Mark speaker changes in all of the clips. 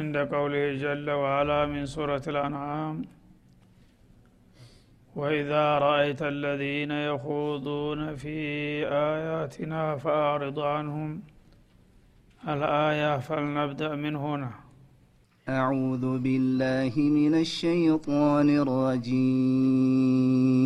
Speaker 1: عند قوله جل وعلا من سورة الأنعام وإذا رأيت الذين يخوضون في آياتنا فأعرض عنهم الآية فلنبدأ من هنا أعوذ بالله من الشيطان الرجيم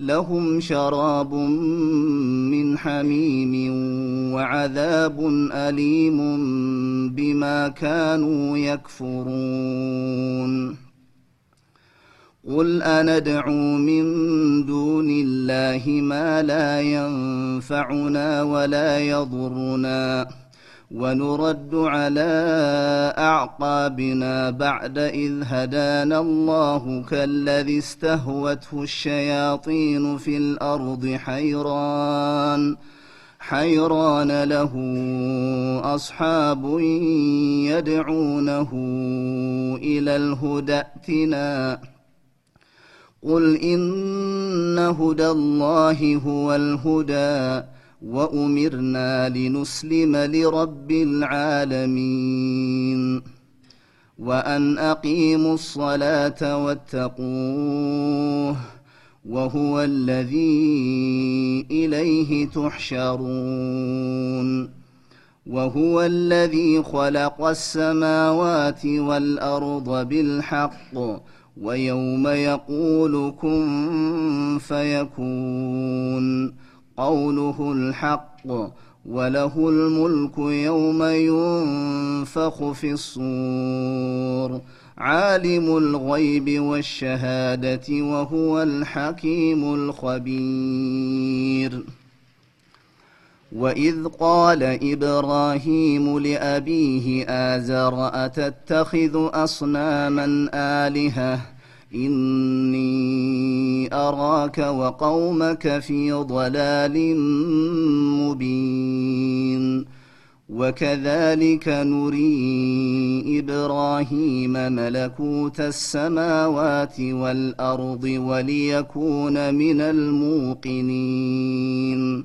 Speaker 1: لهم شراب من حميم وعذاب أليم بما كانوا يكفرون قل أندعو من دون الله ما لا ينفعنا ولا يضرنا ونرد على أعقابنا بعد إذ هدانا الله كالذي استهوته الشياطين في الأرض حيران حيران له أصحاب يدعونه إلى الهدى ائتنا قل إن هدى الله هو الهدى وامرنا لنسلم لرب العالمين وان اقيموا الصلاه واتقوه وهو الذي اليه تحشرون وهو الذي خلق السماوات والارض بالحق ويوم يقول كن فيكون قوله الحق وله الملك يوم ينفخ في الصور عالم الغيب والشهادة وهو الحكيم الخبير وإذ قال إبراهيم لأبيه آزر أتتخذ أصناما آلهةً إني أراك وقومك في ضلال مبين وكذلك نري إبراهيم ملكوت السماوات والأرض وليكون من الموقنين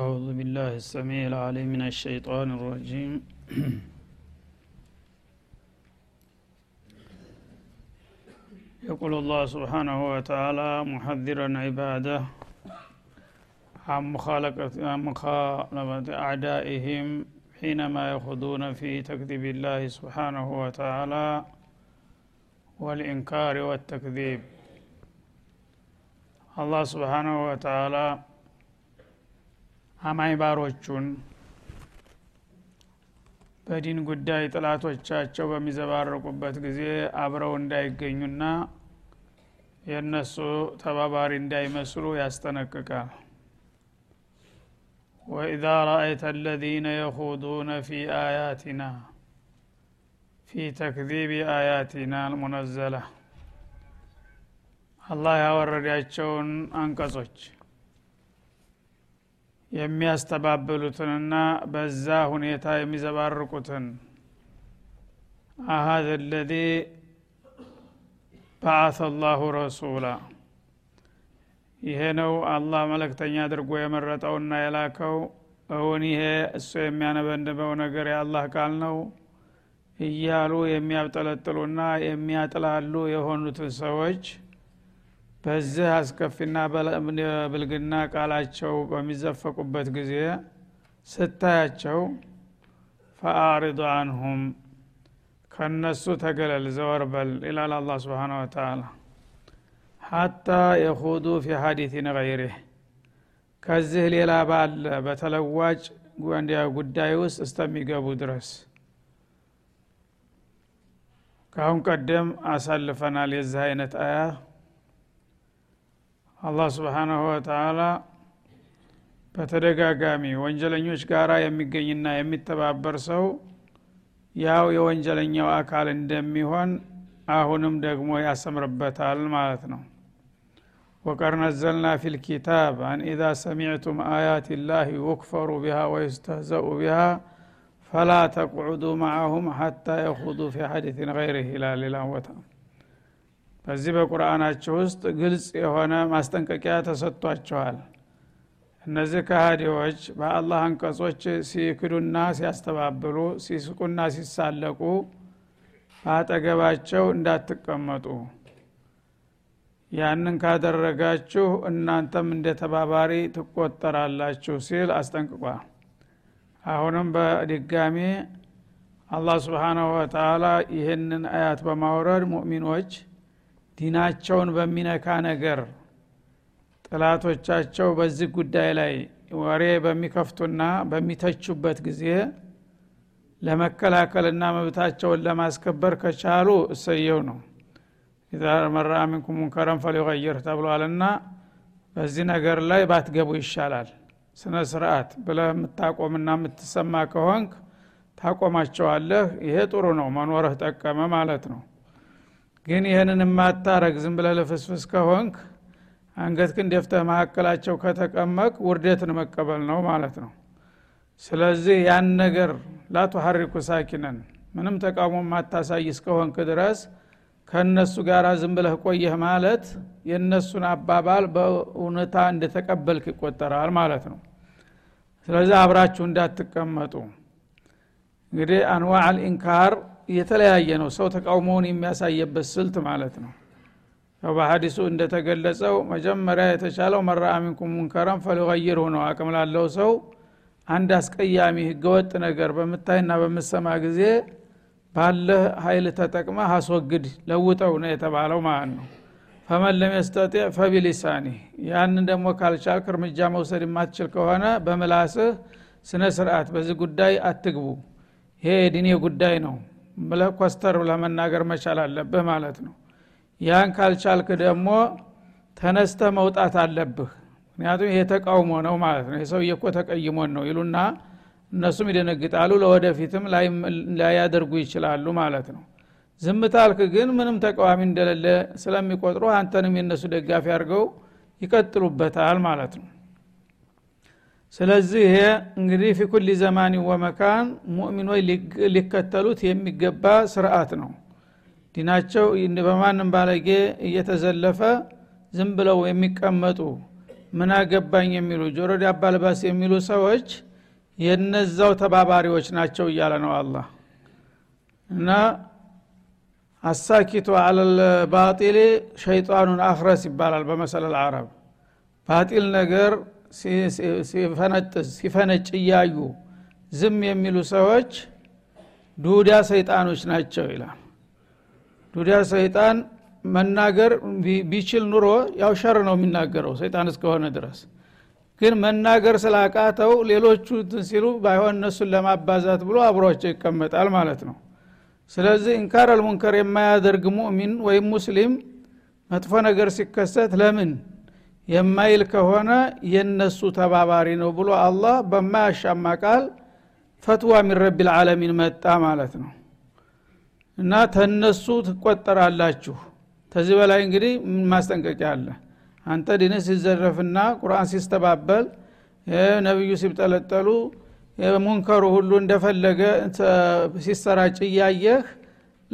Speaker 2: أعوذ بالله السميع العليم من الشيطان الرجيم يقول الله سبحانه وتعالى محذرا عباده عن مخالقة مخالفة أعدائهم حينما يخوضون في تكذيب الله سبحانه وتعالى والإنكار والتكذيب الله سبحانه وتعالى አማኝ ባሮቹን በዲን ጉዳይ ጥላቶቻቸው በሚዘባረቁበት ጊዜ አብረው እንዳይገኙና የእነሱ ተባባሪ እንዳይመስሉ ያስጠነቅቃል ወኢዛ ረአይተ አለዚነ የኹዱነ ፊ አያቲና ፊ ተክዚብ አያቲና አልሙነዘላ አላህ ያወረዳቸውን አንቀጾች የሚያስተባብሉትንና በዛ ሁኔታ የሚዘባርቁትን አሀዝ ለዚ በአሰ ላሁ ረሱላ ይሄ ነው አላህ መለክተኛ አድርጎ የመረጠውና የላከው እውን ይሄ እሱ የሚያነበንበው ነገር የአላህ ቃል ነው እያሉ የሚያብጠለጥሉና የሚያጥላሉ የሆኑትን ሰዎች በዚህ አስከፊና ብልግና ቃላቸው በሚዘፈቁበት ጊዜ ስታያቸው ፈአሪዱ አንሁም ከነሱ ተገለል ዘወርበል ይላል አላ ስብን ወተላ ሀታ የኹዱ ፊ ሀዲትን ገይሪህ ከዚህ ሌላ ባለ በተለዋጭ ጉዳይ ውስጥ እስተሚገቡ ድረስ ከአሁን ቀደም አሳልፈናል የዚህ አይነት አያ አላህ ስብሓናሁ ወተላ በተደጋጋሚ ወንጀለኞች ጋራ የሚገኝና የሚተባበር ሰው ያው የወንጀለኛው አካል እንደሚሆን አሁንም ደግሞ ያሰምርበታል ማለት ነው وقد نزلنا في الكتاب أن إذا سمعتم آيات الله وكفروا بها ويستهزأ بها فلا تقعدوا معهم حتى يخوضوا في حديث غيره إلى لله وتعالى በዚህ በቁርአናቸው ውስጥ ግልጽ የሆነ ማስጠንቀቂያ ተሰጥቷቸዋል እነዚህ ካህዲዎች በአላህ አንቀጾች ሲክዱና ሲያስተባብሉ ሲስቁና ሲሳለቁ በአጠገባቸው እንዳትቀመጡ ያንን ካደረጋችሁ እናንተም እንደ ተባባሪ ትቆጠራላችሁ ሲል አስጠንቅቋል አሁንም በድጋሚ አላህ ስብሓናሁ ወተላ ይህንን አያት በማውረድ ሙእሚኖች ዲናቸውን በሚነካ ነገር ጥላቶቻቸው በዚህ ጉዳይ ላይ ወሬ በሚከፍቱና በሚተቹበት ጊዜ ለመከላከልና መብታቸውን ለማስከበር ከቻሉ እሰየው ነው ኢዛ መራ ሚንኩም ሙንከረን ፈሊቀይር ተብሏልና በዚህ ነገር ላይ ባትገቡ ይሻላል ስነ ስርአት ብለ የምታቆምና የምትሰማ ከሆንክ ታቆማቸዋለህ ይሄ ጥሩ ነው መኖርህ ጠቀመ ማለት ነው ግን ይህንን የማታረግ ዝም ብለ ለፍስፍስ ከሆንክ ግን ደፍተ መካከላቸው ከተቀመቅ ውርደትን መቀበል ነው ማለት ነው ስለዚህ ያን ነገር ላቱሐሪኩ ሳኪነን ምንም ተቃውሞ ማታሳይ እስከሆንክ ድረስ ከእነሱ ጋር ዝም ብለህ ቆየህ ማለት የእነሱን አባባል በእውነታ እንደተቀበልክ ይቆጠራል ማለት ነው ስለዚህ አብራችሁ እንዳትቀመጡ እንግዲህ አንዋዕ አልኢንካር የተለያየ ነው ሰው ተቃውሞውን የሚያሳየበት ስልት ማለት ነው ያው በሀዲሱ እንደተገለጸው መጀመሪያ የተቻለው መራአ ሚንኩም ሙንከረን ፈሊቀይር ሆኖ አቅም ላለው ሰው አንድ አስቀያሚ ህገወጥ ነገር በምታይና በምሰማ ጊዜ ባለህ ሀይል ተጠቅመ አስወግድ ለውጠው ነው የተባለው ማለት ነው ፈመን ለም ፈቢሊሳኒ ያንን ደግሞ ካልቻልክ እርምጃ መውሰድ የማትችል ከሆነ በምላስህ ስነ ስርአት በዚህ ጉዳይ አትግቡ ይሄ የዲኔ ጉዳይ ነው ለኮስተር ለመናገር መቻል አለብህ ማለት ነው ያን ካልቻልክ ደግሞ ተነስተ መውጣት አለብህ ምክንያቱም ይሄ ተቃውሞ ነው ማለት ነው የሰውዬ እኮ ተቀይሞን ነው ይሉና እነሱም ይደነግጣሉ ለወደፊትም ላያደርጉ ይችላሉ ማለት ነው ዝምታልክ ግን ምንም ተቃዋሚ እንደሌለ ስለሚቆጥሩ አንተንም የነሱ ደጋፊ አድርገው ይቀጥሉበታል ማለት ነው ስለዚህ ይሄ እንግዲህ ፊ ኩል ዘማን ወመካን ሙእሚኖች ሊከተሉት የሚገባ ስርአት ነው ዲናቸው በማንም ባለጌ እየተዘለፈ ዝም ብለው የሚቀመጡ ምን አገባኝ የሚሉ ጆሮ አባልባስ የሚሉ ሰዎች የነዛው ተባባሪዎች ናቸው እያለ ነው አላ እና አሳኪቱ አለልባጢል ሸይጣኑን አክረስ ይባላል በመሰለል አረብ ባጢል ነገር ሲፈነጭ እያዩ ዝም የሚሉ ሰዎች ዱዳ ሰይጣኖች ናቸው ይላል ዱዳ ሰይጣን መናገር ቢችል ኑሮ ያው ሸር ነው የሚናገረው ሰይጣን እስከሆነ ድረስ ግን መናገር ስላቃተው ሌሎቹ ሲሉ ባይሆን እነሱን ለማባዛት ብሎ አብሯቸው ይቀመጣል ማለት ነው ስለዚህ እንካር አልሙንከር የማያደርግ ሙእሚን ወይም ሙስሊም መጥፎ ነገር ሲከሰት ለምን የማይል ከሆነ የነሱ ተባባሪ ነው ብሎ አላህ በማያሻማ ቃል ፈትዋ ሚን ረቢ ልዓለሚን መጣ ማለት ነው እና ተነሱ ትቆጠራላችሁ ከዚህ በላይ እንግዲህ ማስጠንቀቂያ አለ አንተ ዲን ሲዘረፍና ቁርአን ሲስተባበል ነቢዩ ሲብጠለጠሉ ሙንከሩ ሁሉ እንደፈለገ ሲሰራጭ እያየህ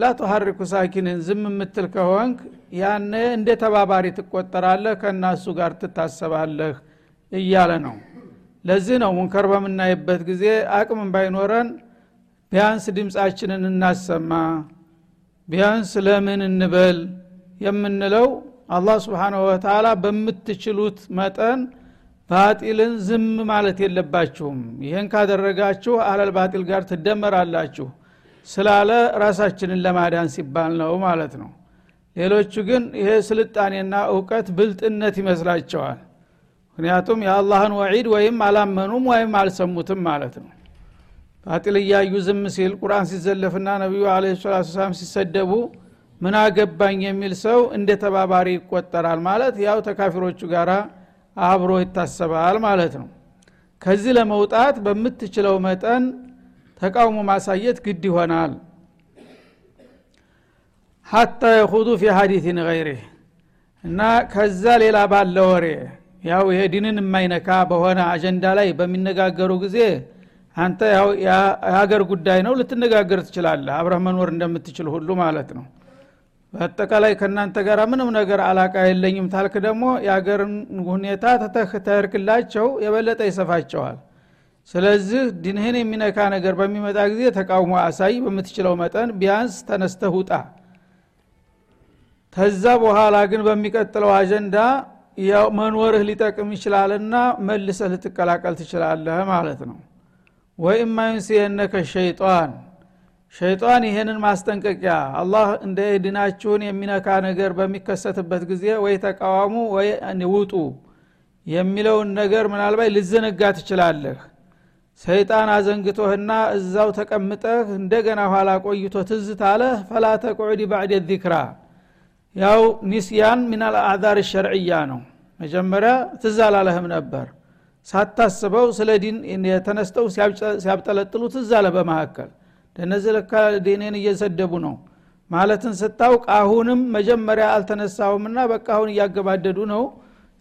Speaker 2: ላ ተሐሪኩ ሳኪንን ዝም የምትል ከሆንክ ያነ እንደ ተባባሪ ትቆጠራለህ ከእናሱ ጋር ትታሰባለህ እያለ ነው ለዚህ ነው ሙንከር በምናይበት ጊዜ አቅምን ባይኖረን ቢያንስ ድምፃችንን እናሰማ ቢያንስ ለምን እንበል የምንለው አላህ ስብንሁ ወተላ በምትችሉት መጠን ባጢልን ዝም ማለት የለባችሁም ይህን ካደረጋችሁ አለል ባጢል ጋር ትደመራላችሁ ስላለ ራሳችንን ለማዳን ሲባል ነው ማለት ነው ሌሎቹ ግን ይሄ ስልጣኔና እውቀት ብልጥነት ይመስላቸዋል ምክንያቱም የአላህን ወዒድ ወይም አላመኑም ወይም አልሰሙትም ማለት ነው ባጢል እያዩ ዝም ሲል ቁርአን ሲዘለፍና ነቢዩ አለ ሰላት ሰላም ሲሰደቡ ምን አገባኝ የሚል ሰው እንደ ተባባሪ ይቆጠራል ማለት ያው ተካፊሮቹ ጋር አብሮ ይታሰባል ማለት ነው ከዚህ ለመውጣት በምትችለው መጠን ተቃውሞ ማሳየት ግድ ይሆናል ሀታ የሁዱ ፊ ሀዲትን ገይሪህ እና ከዛ ሌላ ባለ ወሬ ያው የዲንን የማይነካ በሆነ አጀንዳ ላይ በሚነጋገሩ ጊዜ አንተ ያው የሀገር ጉዳይ ነው ልትነጋገር ትችላለህ አብረህ መኖር እንደምትችል ሁሉ ማለት ነው በአጠቃላይ ከእናንተ ጋር ምንም ነገር አላቃ የለኝም ታልክ ደግሞ የሀገርን ሁኔታ ተርክላቸው የበለጠ ይሰፋቸዋል ስለዚህ ድንህን የሚነካ ነገር በሚመጣ ጊዜ ተቃውሞ አሳይ በምትችለው መጠን ቢያንስ ተነስተህ ውጣ ተዛ በኋላ ግን በሚቀጥለው አጀንዳ መኖርህ ሊጠቅም ይችላልና መልሰህ ልትቀላቀል ትችላለህ ማለት ነው ወይማ ዩንስየነከ ሸይጣን ሸይጣን ይሄንን ማስጠንቀቂያ አላህ እንደ ድናችሁን የሚነካ ነገር በሚከሰትበት ጊዜ ወይ ተቃዋሙ ወይ ውጡ የሚለውን ነገር ምናልባት ልዘነጋ ትችላለህ ሰይጣን አዘንግቶህና እዛው ተቀምጠህ እንደገና ኋላ ቆይቶ ትዝታለህ ፈላ ተቁዕድ ባዕድ ዚክራ ያው ኒስያን ሚናል አዛር ሸርዕያ ነው መጀመሪያ ትዝ አላለህም ነበር ሳታስበው ስለ ዲን የተነስተው ሲያብጠለጥሉ ትዝ አለ በመካከል ለካ ዲኔን እየሰደቡ ነው ማለትን ስታውቅ አሁንም መጀመሪያ አልተነሳውምና በቃ አሁን እያገባደዱ ነው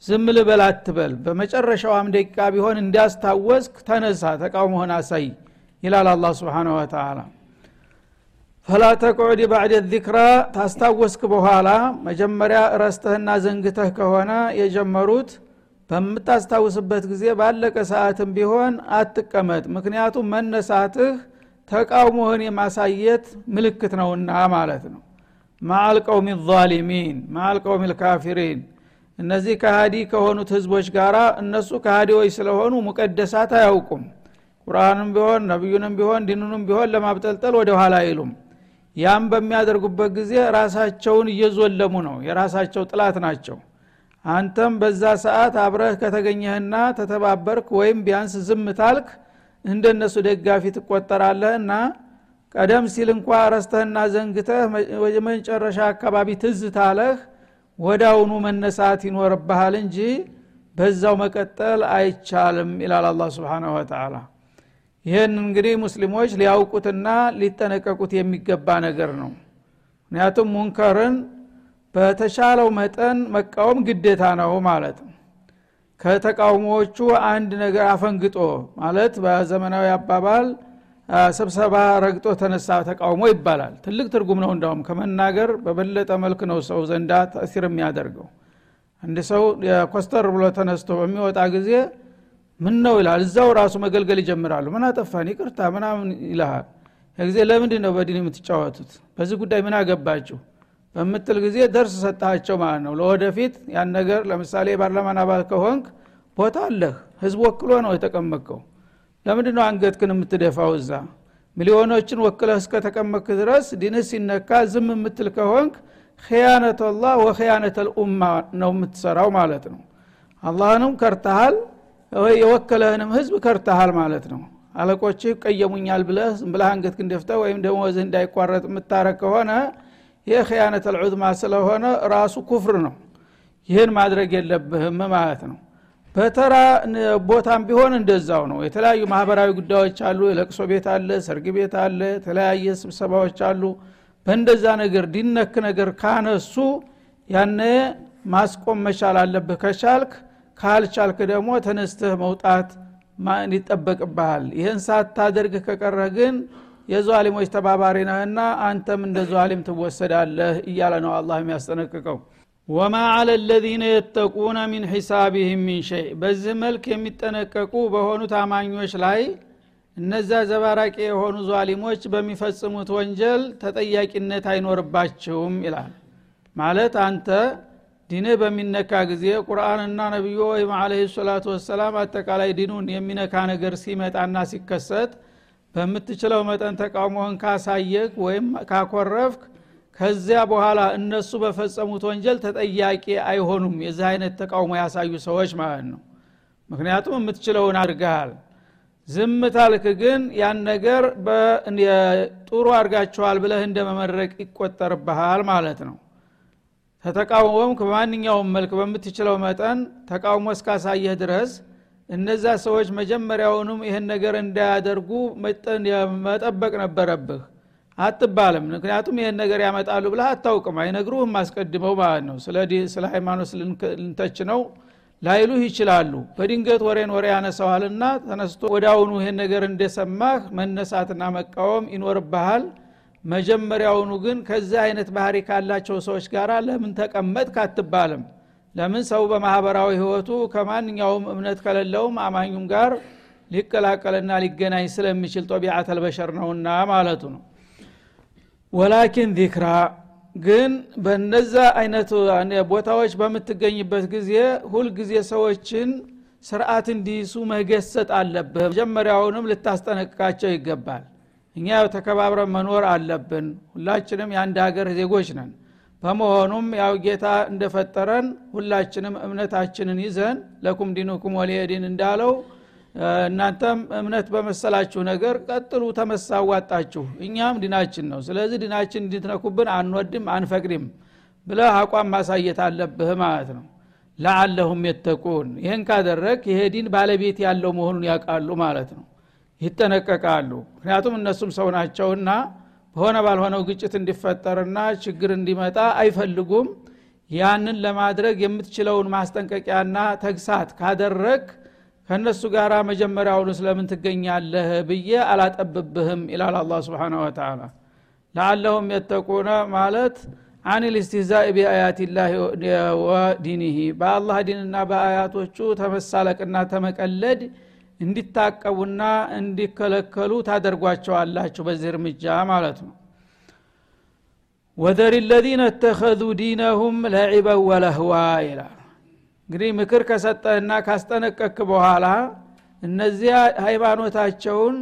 Speaker 2: ዝም ልበል አትበል በመጨረሻዋም ደቂቃ ቢሆን እንዲያስታወስክ ተነሳ ተቃውሞህን አሳይ ይላል አላ ስብን ወተላ ፈላ ተቁዕድ ባዕድ ዚክራ ታስታወስክ በኋላ መጀመሪያ ረስተህና ዘንግተህ ከሆነ የጀመሩት በምታስታውስበት ጊዜ ባለቀ ሰዓትም ቢሆን አትቀመጥ ምክንያቱም መነሳትህ ተቃውሞህን የማሳየት ምልክት ነውና ማለት ነው ማአልቀውሚ ዛሊሚን ማአልቀውሚ ልካፊሪን እነዚህ ከሃዲ ከሆኑት ህዝቦች ጋር እነሱ ከሃዲዎች ስለሆኑ ሙቀደሳት አያውቁም ቁርአንም ቢሆን ነቢዩንም ቢሆን ዲኑንም ቢሆን ለማብጠልጠል ወደ ኋላ አይሉም ያም በሚያደርጉበት ጊዜ ራሳቸውን እየዞለሙ ነው የራሳቸው ጥላት ናቸው አንተም በዛ ሰዓት አብረህ ከተገኘህና ተተባበርክ ወይም ቢያንስ ዝም ታልክ እንደነሱ ደጋፊ ትቆጠራለህና ቀደም ሲል እንኳ ረስተህና ዘንግተህ መጨረሻ አካባቢ ትዝ ታለህ ወዳውኑ መነሳት ይኖርብሃል እንጂ በዛው መቀጠል አይቻልም ይላል አላ ስብንሁ ወተላ ይህን እንግዲህ ሙስሊሞች ሊያውቁትና ሊጠነቀቁት የሚገባ ነገር ነው ምክንያቱም ሙንከርን በተሻለው መጠን መቃወም ግዴታ ነው ማለት ነው ከተቃውሞዎቹ አንድ ነገር አፈንግጦ ማለት በዘመናዊ አባባል ስብሰባ ረግጦ ተነሳ ተቃውሞ ይባላል ትልቅ ትርጉም ነው እንዳውም ከመናገር በበለጠ መልክ ነው ሰው ዘንዳ ተእሲር የሚያደርገው አንድ ሰው ኮስተር ብሎ ተነስቶ በሚወጣ ጊዜ ምን ነው ይላል እዛው ራሱ መገልገል ይጀምራሉ ምን አጠፋን ይቅርታ ምናምን ይልሃል ጊዜ ለምንድ ነው በዲን የምትጫወቱት በዚህ ጉዳይ ምን አገባችሁ በምትል ጊዜ ደርስ ሰጣቸው ማለት ነው ለወደፊት ያን ነገር ለምሳሌ የፓርላማን አባል ከሆንክ ቦታ አለህ ህዝብ ወክሎ ነው የተቀመቀው? ለምንድ ነው አንገትክን የምትደፋው እዛ ሚሊዮኖችን ወክለህ እስከተቀመክ ድረስ ዲን ሲነካ ዝም የምትል ከሆንክ ኸያነተላህ ወኸያነተ ልኡማ ነው የምትሰራው ማለት ነው አላህንም ከርተሃል የወከለህንም ህዝብ ከርተሃል ማለት ነው አለቆች ቀየሙኛል ብለህ ዝም ብለህ አንገት ክንደፍተ ወይም ደግሞ ወዝህ እንዳይቋረጥ የምታረግ ከሆነ ይህ ክያነት አልዑዝማ ስለሆነ ራሱ ኩፍር ነው ይህን ማድረግ የለብህም ማለት ነው በተራ ቦታም ቢሆን እንደዛው ነው የተለያዩ ማህበራዊ ጉዳዮች አሉ የለቅሶ ቤት አለ ሰርግ ቤት አለ የተለያየ ስብሰባዎች አሉ በእንደዛ ነገር ዲነክ ነገር ካነሱ ያነ ማስቆም መቻል አለብህ ከቻልክ ካልቻልክ ደግሞ ተነስተህ መውጣት ማን ይጠበቅብሃል ይህን ሳታደርግ ከቀረ ግን የዟሊሞች ተባባሪ ነህና አንተም እንደ ዟሊም ትወሰዳለህ እያለ ነው አላህ የሚያስጠነቅቀው ወማ አለ ለዚነ የተቁነ ሚን ሒሳቢህም ሚን ሸይ በዚህ መልክ የሚጠነቀቁ በሆኑ ታማኞች ላይ እነዛ ዘባራቂ የሆኑ ዟሊሞች በሚፈጽሙት ወንጀል ተጠያቂነት አይኖርባቸውም ይላል ማለት አንተ ዲንህ በሚነካ ጊዜ ቁርአንና ነቢዩ ወይም አለህ ሰላቱ ወሰላም አጠቃላይ ዲኑን የሚነካ ነገር ሲመጣና ሲከሰት በምትችለው መጠን ተቃውሞህን ካሳየክ ወይም ካኮረፍክ ከዚያ በኋላ እነሱ በፈጸሙት ወንጀል ተጠያቂ አይሆኑም የዚህ አይነት ተቃውሞ ያሳዩ ሰዎች ማለት ነው ምክንያቱም የምትችለውን አድርገሃል ዝም ታልክ ግን ያን ነገር ጥሩ አድርጋችኋል ብለህ እንደመመረቅ ይቆጠርብሃል ማለት ነው ተተቃወምክ በማንኛውም መልክ በምትችለው መጠን ተቃውሞ እስካሳየህ ድረስ እነዛ ሰዎች መጀመሪያውንም ይህን ነገር እንዳያደርጉ መጠበቅ ነበረብህ አትባልም ምክንያቱም ይህን ነገር ያመጣሉ ብለህ አታውቅም አይነግሩህም አስቀድመው ማለት ነው ስለ ሃይማኖት ልንተች ነው ላይሉህ ይችላሉ በድንገት ወሬን ወሬ ያነሰዋልና ተነስቶ ወዳውኑ ይህን ነገር እንደሰማህ መነሳትና መቃወም ይኖርብሃል መጀመሪያውኑ ግን ከዚህ አይነት ባህሪ ካላቸው ሰዎች ጋር ለምን ተቀመጥክ አትባልም ለምን ሰው በማህበራዊ ህይወቱ ከማንኛውም እምነት ከሌለውም አማኙም ጋር ሊቀላቀልና ሊገናኝ ስለሚችል ጦቢያት አልበሸር ነውና ማለቱ ነው ወላኪን ዚክራ ግን በነዛ አይነት ቦታዎች በምትገኝበት ጊዜ ሁልጊዜ ሰዎችን ስርዓት እንዲይሱ መገሰጥ አለብህ መጀመሪያውንም ልታስጠነቅቃቸው ይገባል እኛ ተከባብረን መኖር አለብን ሁላችንም የአንድ ሀገር ዜጎች ነን በመሆኑም ያው ጌታ እንደፈጠረን ሁላችንም እምነታችንን ይዘን ለኩም ዲኑኩም ወሊየዲን እንዳለው እናንተም እምነት በመሰላችሁ ነገር ቀጥሉ ተመሳዋጣችሁ እኛም ድናችን ነው ስለዚህ ድናችን እንድትነኩብን አንወድም አንፈቅድም ብለ አቋም ማሳየት አለብህ ማለት ነው ለአለሁም የተቁን ይህን ካደረግ ይሄ ዲን ባለቤት ያለው መሆኑን ያውቃሉ ማለት ነው ይጠነቀቃሉ ምክንያቱም እነሱም ሰው ናቸውና በሆነ ባልሆነው ግጭት እንዲፈጠርና ችግር እንዲመጣ አይፈልጉም ያንን ለማድረግ የምትችለውን ማስጠንቀቂያና ተግሳት ካደረግ ከእነሱ ጋር መጀመሪያውኑ ስለምን ትገኛለህ ብዬ አላጠብብህም ይላል አላ ስብን ወተላ ለአለሁም የተቁነ ማለት አን ልስትህዛኢ ላ ወዲኒህ በአላህ ዲንና በአያቶቹ ተመሳለቅና ተመቀለድ እንዲታቀቡና እንዲከለከሉ ታደርጓቸዋላችሁ በዚህ እርምጃ ማለት ነው ወደር ለዚነ እተኸዙ ዲነሁም ለዒበን ወለህዋ ይላል እንግዲህ ምክር ከሰጠህና ካስጠነቀክ በኋላ እነዚያ ሃይማኖታቸውን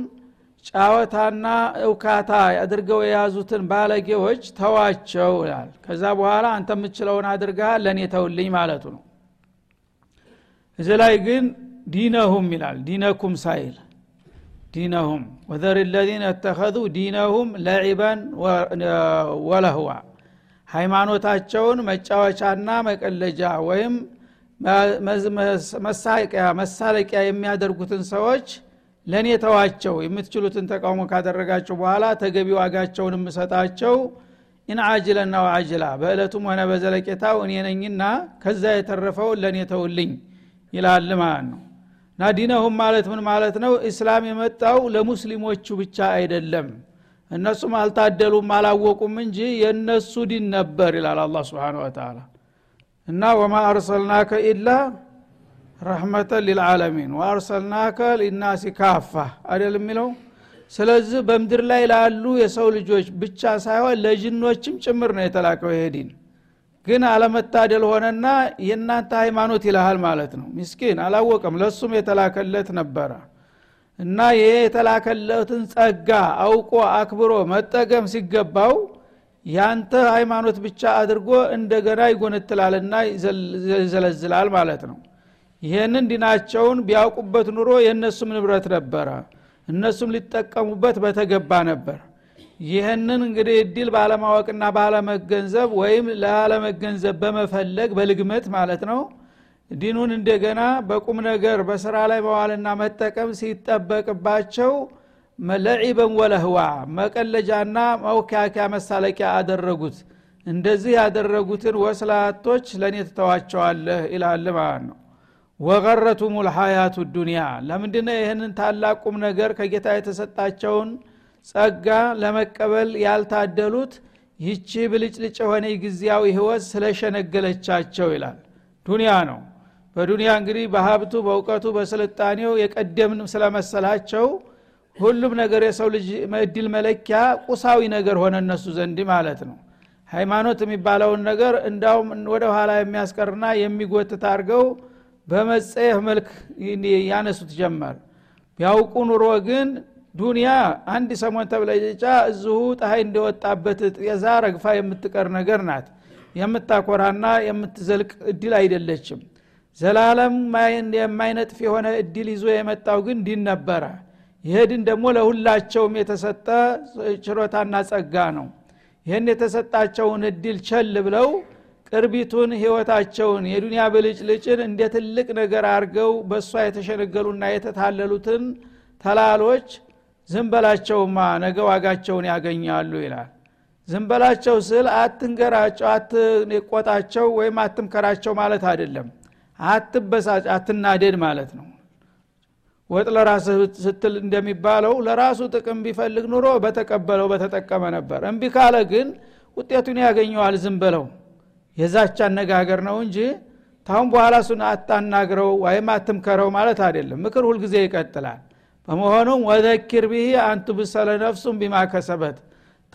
Speaker 2: ጫወታና እውካታ አድርገው የያዙትን ባለጌዎች ተዋቸው ይላል ከዛ በኋላ አንተ የምችለውን አድርጋ ለእኔ ተውልኝ ማለቱ ነው እዚ ላይ ግን ዲነሁም ይላል ዲነኩም ሳይል ዲነሁም ወዘር ለዚነ እተኸዙ ዲነሁም ለዒበን ወለህዋ ሃይማኖታቸውን መጫወቻና መቀለጃ ወይም መሳቂያ መሳለቂያ የሚያደርጉትን ሰዎች ለእኔ ተዋቸው የምትችሉትን ተቃውሞ ካደረጋቸው በኋላ ተገቢ ዋጋቸውን የምሰጣቸው ኢንአጅለና ዋአጅላ በእለቱም ሆነ በዘለቄታው እኔ ነኝና ከዛ የተረፈውን ለእኔ ተውልኝ ይላል ማለት ነው እና ዲነሁም ማለት ምን ማለት ነው እስላም የመጣው ለሙስሊሞቹ ብቻ አይደለም እነሱም አልታደሉም አላወቁም እንጂ የእነሱ ዲን ነበር ይላል አላ ስብን ወተላ እና ወማ አርሰልናከ ኢላ ረህመተን ልልዓለሚን ወአርሰልናከ ሊናሲ ካፋ አደል የሚለው ስለዚህ በምድር ላይ ላሉ የሰው ልጆች ብቻ ሳይሆን ለጅኖችም ጭምር ነው የተላከው ይሄ ዲን ግን አለመታደል ሆነና የእናንተ ሃይማኖት ይልሃል ማለት ነው ምስኪን አላወቀም ለሱም የተላከለት ነበረ እና ይሄ የተላከለትን ጸጋ አውቆ አክብሮ መጠቀም ሲገባው ያንተ ሃይማኖት ብቻ አድርጎ እንደገና ይጎነትላልና ይዘለዝላል ማለት ነው ይህንን ዲናቸውን ቢያውቁበት ኑሮ የእነሱም ንብረት ነበረ እነሱም ሊጠቀሙበት በተገባ ነበር ይህንን እንግዲህ እድል ባለማወቅና ባለመገንዘብ ወይም ላለመገንዘብ በመፈለግ በልግመት ማለት ነው ዲኑን እንደገና በቁም ነገር በስራ ላይ መዋልና መጠቀም ሲጠበቅባቸው ለዒበን ወለህዋ መቀለጃና መውካኪያ መሳለቂያ አደረጉት እንደዚህ ያደረጉትን ወስላቶች ለእኔ ትተዋቸዋለህ ይላል ማለት ነው ወገረቱም ልሀያቱ ዱኒያ ለምንድነው ይህንን ታላቅ ቁም ነገር ከጌታ የተሰጣቸውን ጸጋ ለመቀበል ያልታደሉት ይቺ ብልጭልጭ የሆነ ጊዜያዊ ህይወት ስለሸነገለቻቸው ይላል ዱንያ ነው በዱንያ እንግዲህ በሀብቱ በእውቀቱ በስልጣኔው የቀደምን ስለመሰላቸው ሁሉም ነገር የሰው ልጅ እድል መለኪያ ቁሳዊ ነገር ሆነ እነሱ ዘንድ ማለት ነው ሃይማኖት የሚባለውን ነገር እንዳውም ወደ ኋላ የሚያስቀርና የሚጎትት አድርገው በመጸየፍ መልክ ያነሱት ጀመር ቢያውቁ ኑሮ ግን ዱንያ አንድ ሰሞን ተብለጭጫ እዝሁ ጠሀይ እንደወጣበት ጤዛ ረግፋ የምትቀር ነገር ናት የምታኮራና የምትዘልቅ እድል አይደለችም ዘላለም የማይነጥፍ የሆነ እድል ይዞ የመጣው ግን ዲን ነበረ ይሄ ድን ደግሞ ለሁላቸውም የተሰጠ ችሮታና ጸጋ ነው ይህን የተሰጣቸውን እድል ቸል ብለው ቅርቢቱን ህይወታቸውን የዱንያ ብልጭልጭን እንደ ትልቅ ነገር አድርገው በእሷ የተሸነገሉና የተታለሉትን ተላሎች ዝንበላቸውማ ነገ ዋጋቸውን ያገኛሉ ይላል ዝንበላቸው ስል አትንገራቸው አትቆጣቸው ወይም አትምከራቸው ማለት አይደለም አትበሳጭ አትናደድ ማለት ነው ወጥ ለራስህ ስትል እንደሚባለው ለራሱ ጥቅም ቢፈልግ ኑሮ በተቀበለው በተጠቀመ ነበር እምቢ ካለ ግን ውጤቱን ያገኘዋል ዝም በለው የዛች አነጋገር ነው እንጂ ታሁን በኋላ ሱን አታናግረው ወይም አትምከረው ማለት አይደለም ምክር ሁልጊዜ ይቀጥላል በመሆኑም ወዘኪር ብሂ አንቱ ብሰለ ነፍሱም ቢማ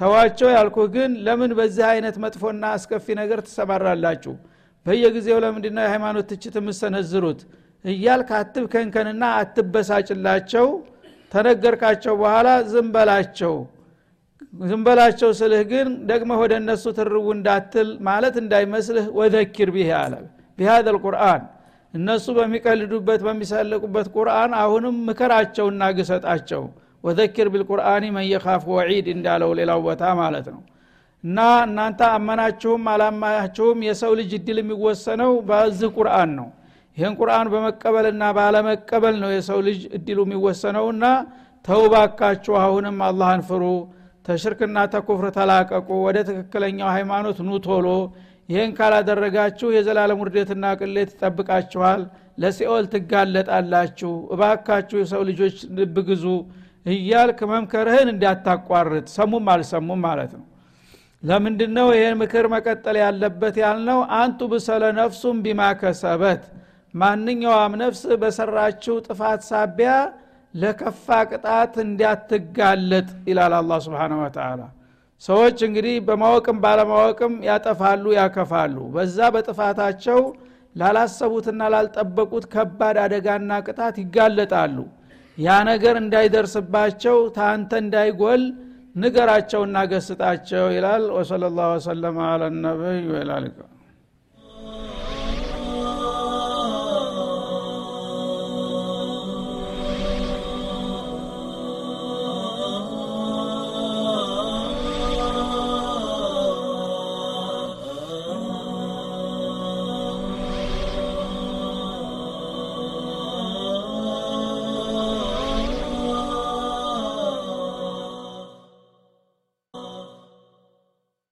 Speaker 2: ተዋቸው ያልኩ ግን ለምን በዚህ አይነት መጥፎና አስከፊ ነገር ትሰማራላችሁ በየጊዜው ለምንድን ነው የሃይማኖት ትችት የምሰነዝሩት እያልክ አትብ ከንከንና አትበሳጭላቸው ተነገርካቸው በኋላ ዝምበላቸው ዝምበላቸው ስልህ ግን ደግመህ ወደ እነሱ ትርው እንዳትል ማለት እንዳይመስልህ ወዘኪር ቢህ አለ ቢሃ ልቁርአን እነሱ በሚቀልዱበት በሚሳለቁበት ቁርአን አሁንም ምከራቸውና ግሰጣቸው ወዘኪር ቢልቁርአን መየካፍ ወዒድ እንዳለው ሌላው ቦታ ማለት ነው እና እናንተ አመናችሁም አላማችሁም የሰው ልጅ እድል የሚወሰነው በዚህ ቁርአን ነው ይህን ቁርአን በመቀበልና ባለመቀበል ነው የሰው ልጅ እድሉ የሚወሰነውና ተውባካችሁ አሁንም አላህን ፍሩ ተሽርክና ተኩፍር ተላቀቁ ወደ ትክክለኛው ሃይማኖት ኑ ቶሎ ይህን ካላደረጋችሁ የዘላለም ውርደትና ቅሌት ይጠብቃችኋል ለሲኦል ትጋለጣላችሁ እባካችሁ የሰው ልጆች ልብ ግዙ እያልክ መምከርህን እንዳታቋርጥ ሰሙም አልሰሙም ማለት ነው ለምንድ ነው ይህን ምክር መቀጠል ያለበት ያልነው አንቱ ብሰለ ነፍሱም ቢማከሰበት ማንኛዋም ነፍስ በሰራችው ጥፋት ሳቢያ ለከፋ ቅጣት እንዲያትጋለጥ ይላል አላ ስብን ወተላ ሰዎች እንግዲህ በማወቅም ባለማወቅም ያጠፋሉ ያከፋሉ በዛ በጥፋታቸው ላላሰቡትና ላልጠበቁት ከባድ አደጋና ቅጣት ይጋለጣሉ ያ ነገር እንዳይደርስባቸው ታንተ እንዳይጎል ንገራቸውና ገስጣቸው ይላል ወሰለ ላሁ ወሰለማ አለነቢይ ወላሊቀ